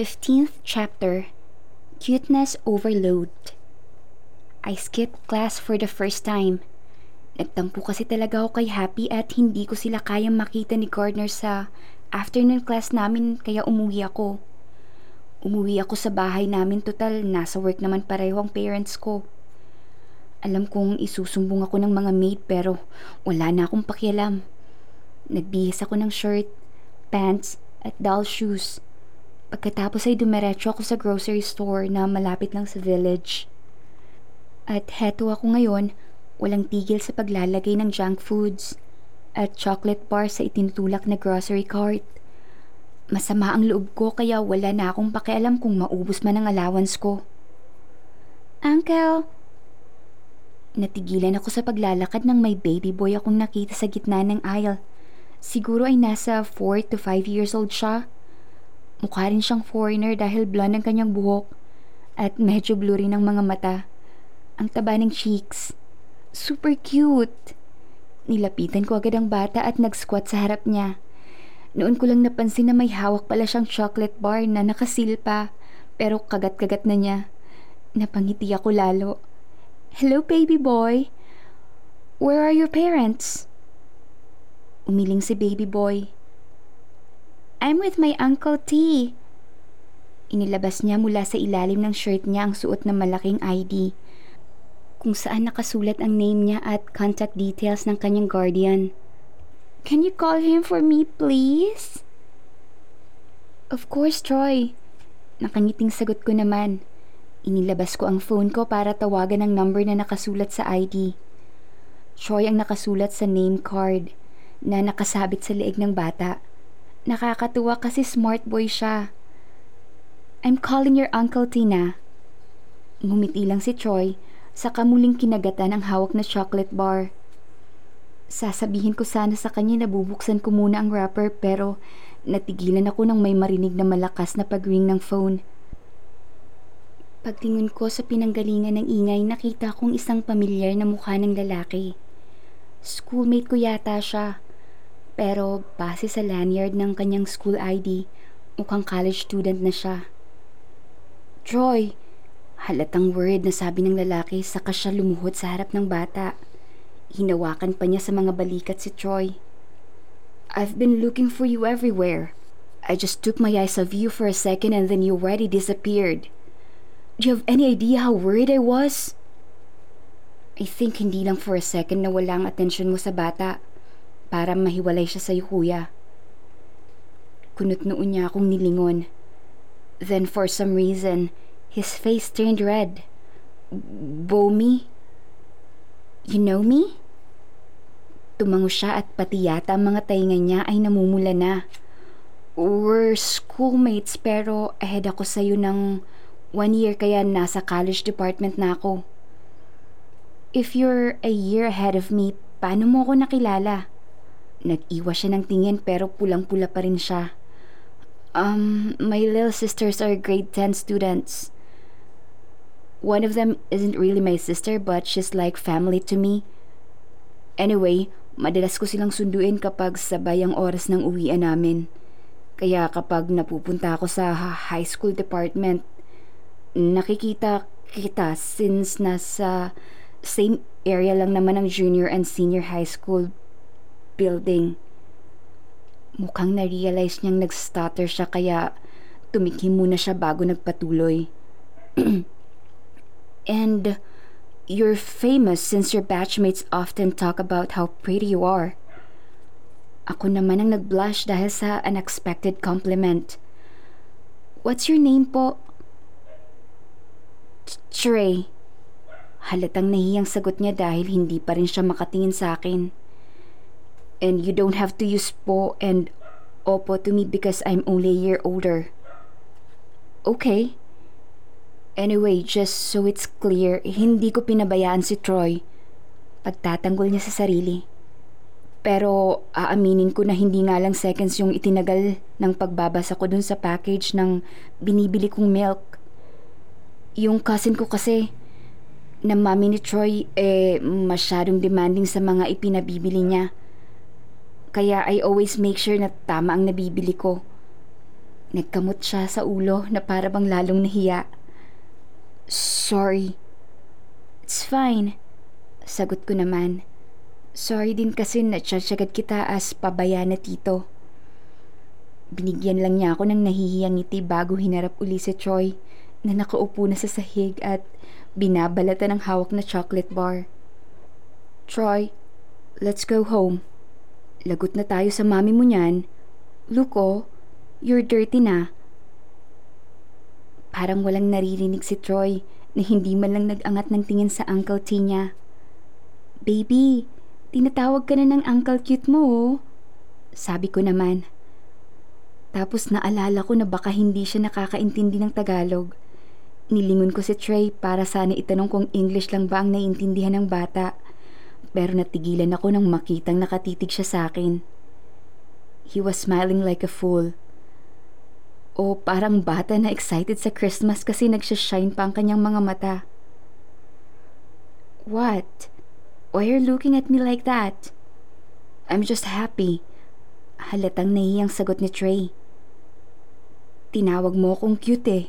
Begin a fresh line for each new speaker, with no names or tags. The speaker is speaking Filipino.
15th chapter Cuteness Overload I skipped class for the first time. Nagtampo kasi talaga ako kay Happy at hindi ko sila kayang makita ni Gardner sa afternoon class namin kaya umuwi ako. Umuwi ako sa bahay namin total nasa work naman pareho ang parents ko. Alam kong isusumbong ako ng mga maid pero wala na akong pakialam. Nagbihis ako ng shirt, pants at doll shoes. Pagkatapos ay dumiretso ako sa grocery store na malapit lang sa village. At heto ako ngayon, walang tigil sa paglalagay ng junk foods at chocolate bar sa itinutulak na grocery cart. Masama ang loob ko kaya wala na akong pakialam kung maubos man ang allowance ko. Uncle! Natigilan ako sa paglalakad ng may baby boy akong nakita sa gitna ng aisle. Siguro ay nasa 4 to 5 years old siya. Mukha rin siyang foreigner dahil blonde ang kanyang buhok at medyo blurry ng mga mata. Ang taba ng cheeks. Super cute! Nilapitan ko agad ang bata at nag-squat sa harap niya. Noon ko lang napansin na may hawak pala siyang chocolate bar na nakasil pa, pero kagat-kagat na niya. Napangiti ako lalo. Hello, baby boy. Where are your parents? Umiling si baby boy. I'm with my Uncle T. Inilabas niya mula sa ilalim ng shirt niya ang suot ng malaking ID kung saan nakasulat ang name niya at contact details ng kanyang guardian. Can you call him for me, please? Of course, Troy. Nakangiting sagot ko naman. Inilabas ko ang phone ko para tawagan ang number na nakasulat sa ID. Troy ang nakasulat sa name card na nakasabit sa leeg ng bata. Nakakatuwa kasi smart boy siya. I'm calling your uncle, Tina. Ngumiti lang si Troy sa kamuling kinagatan ang hawak na chocolate bar. Sasabihin ko sana sa kanya na bubuksan ko muna ang wrapper pero natigilan ako nang may marinig na malakas na pag-ring ng phone. Pagtingin ko sa pinanggalingan ng ingay nakita kong isang pamilyar na mukha ng lalaki. Schoolmate ko yata siya. Pero base sa lanyard ng kanyang school ID, mukhang college student na siya. Troy! Halatang word na sabi ng lalaki saka siya lumuhod sa harap ng bata. Hinawakan pa niya sa mga balikat si Troy. I've been looking for you everywhere. I just took my eyes off you for a second and then you already disappeared. Do you have any idea how worried I was? I think hindi lang for a second na wala ang atensyon mo sa bata para mahiwalay siya sa iyo kuya. Kunot noon niya akong nilingon. Then for some reason, his face turned red. Bomi? You know me? Tumango siya at pati yata mga tainga niya ay namumula na. We're schoolmates pero ahead ako sa iyo ng one year kaya nasa college department na ako. If you're a year ahead of me, paano mo ako nakilala? Nag-iwa siya ng tingin pero pulang-pula pa rin siya. Um, my little sisters are grade 10 students. One of them isn't really my sister but she's like family to me. Anyway, Madalas ko silang sunduin kapag sabay ang oras ng uwian namin. Kaya kapag napupunta ako sa high school department, nakikita kita since nasa same area lang naman ng junior and senior high school building. Mukhang na-realize niyang nag-stutter siya kaya tumikim muna siya bago nagpatuloy. and You're famous since your batchmates often talk about how pretty you are. Ako naman ang nag-blush dahil sa unexpected compliment. What's your name po? Trey. Halatang nahiyang sagot niya dahil hindi pa rin siya makatingin sa akin. And you don't have to use po and opo to me because I'm only a year older. Okay. Anyway, just so it's clear, hindi ko pinabayaan si Troy. Pagtatanggol niya sa sarili. Pero aaminin ko na hindi nga lang seconds yung itinagal ng pagbabasa ko dun sa package ng binibili kong milk. Yung cousin ko kasi, na mami ni Troy, eh masyadong demanding sa mga ipinabibili niya. Kaya I always make sure na tama ang nabibili ko. Nagkamot siya sa ulo na para bang lalong nahiya. Sorry. It's fine. Sagot ko naman. Sorry din kasi natsatsagad kita as pabaya na tito. Binigyan lang niya ako ng nahihiyang ngiti bago hinarap uli si Troy na nakaupo na sa sahig at binabalatan ng hawak na chocolate bar. Troy, let's go home. Lagot na tayo sa mami mo niyan. Luko, you're dirty na. Parang walang naririnig si Troy na hindi man lang nag-angat ng tingin sa Uncle T niya. Baby, tinatawag ka na ng Uncle Cute mo oh. Sabi ko naman. Tapos naalala ko na baka hindi siya nakakaintindi ng Tagalog. Nilingon ko si Trey para sana itanong kung English lang ba ang naiintindihan ng bata. Pero natigilan ako nang makitang nakatitig siya sa akin. He was smiling like a fool. O parang bata na excited sa Christmas kasi nagsashine pa ang kanyang mga mata. What? Why are you looking at me like that? I'm just happy. Halatang nahiyang sagot ni Trey. Tinawag mo akong cute eh.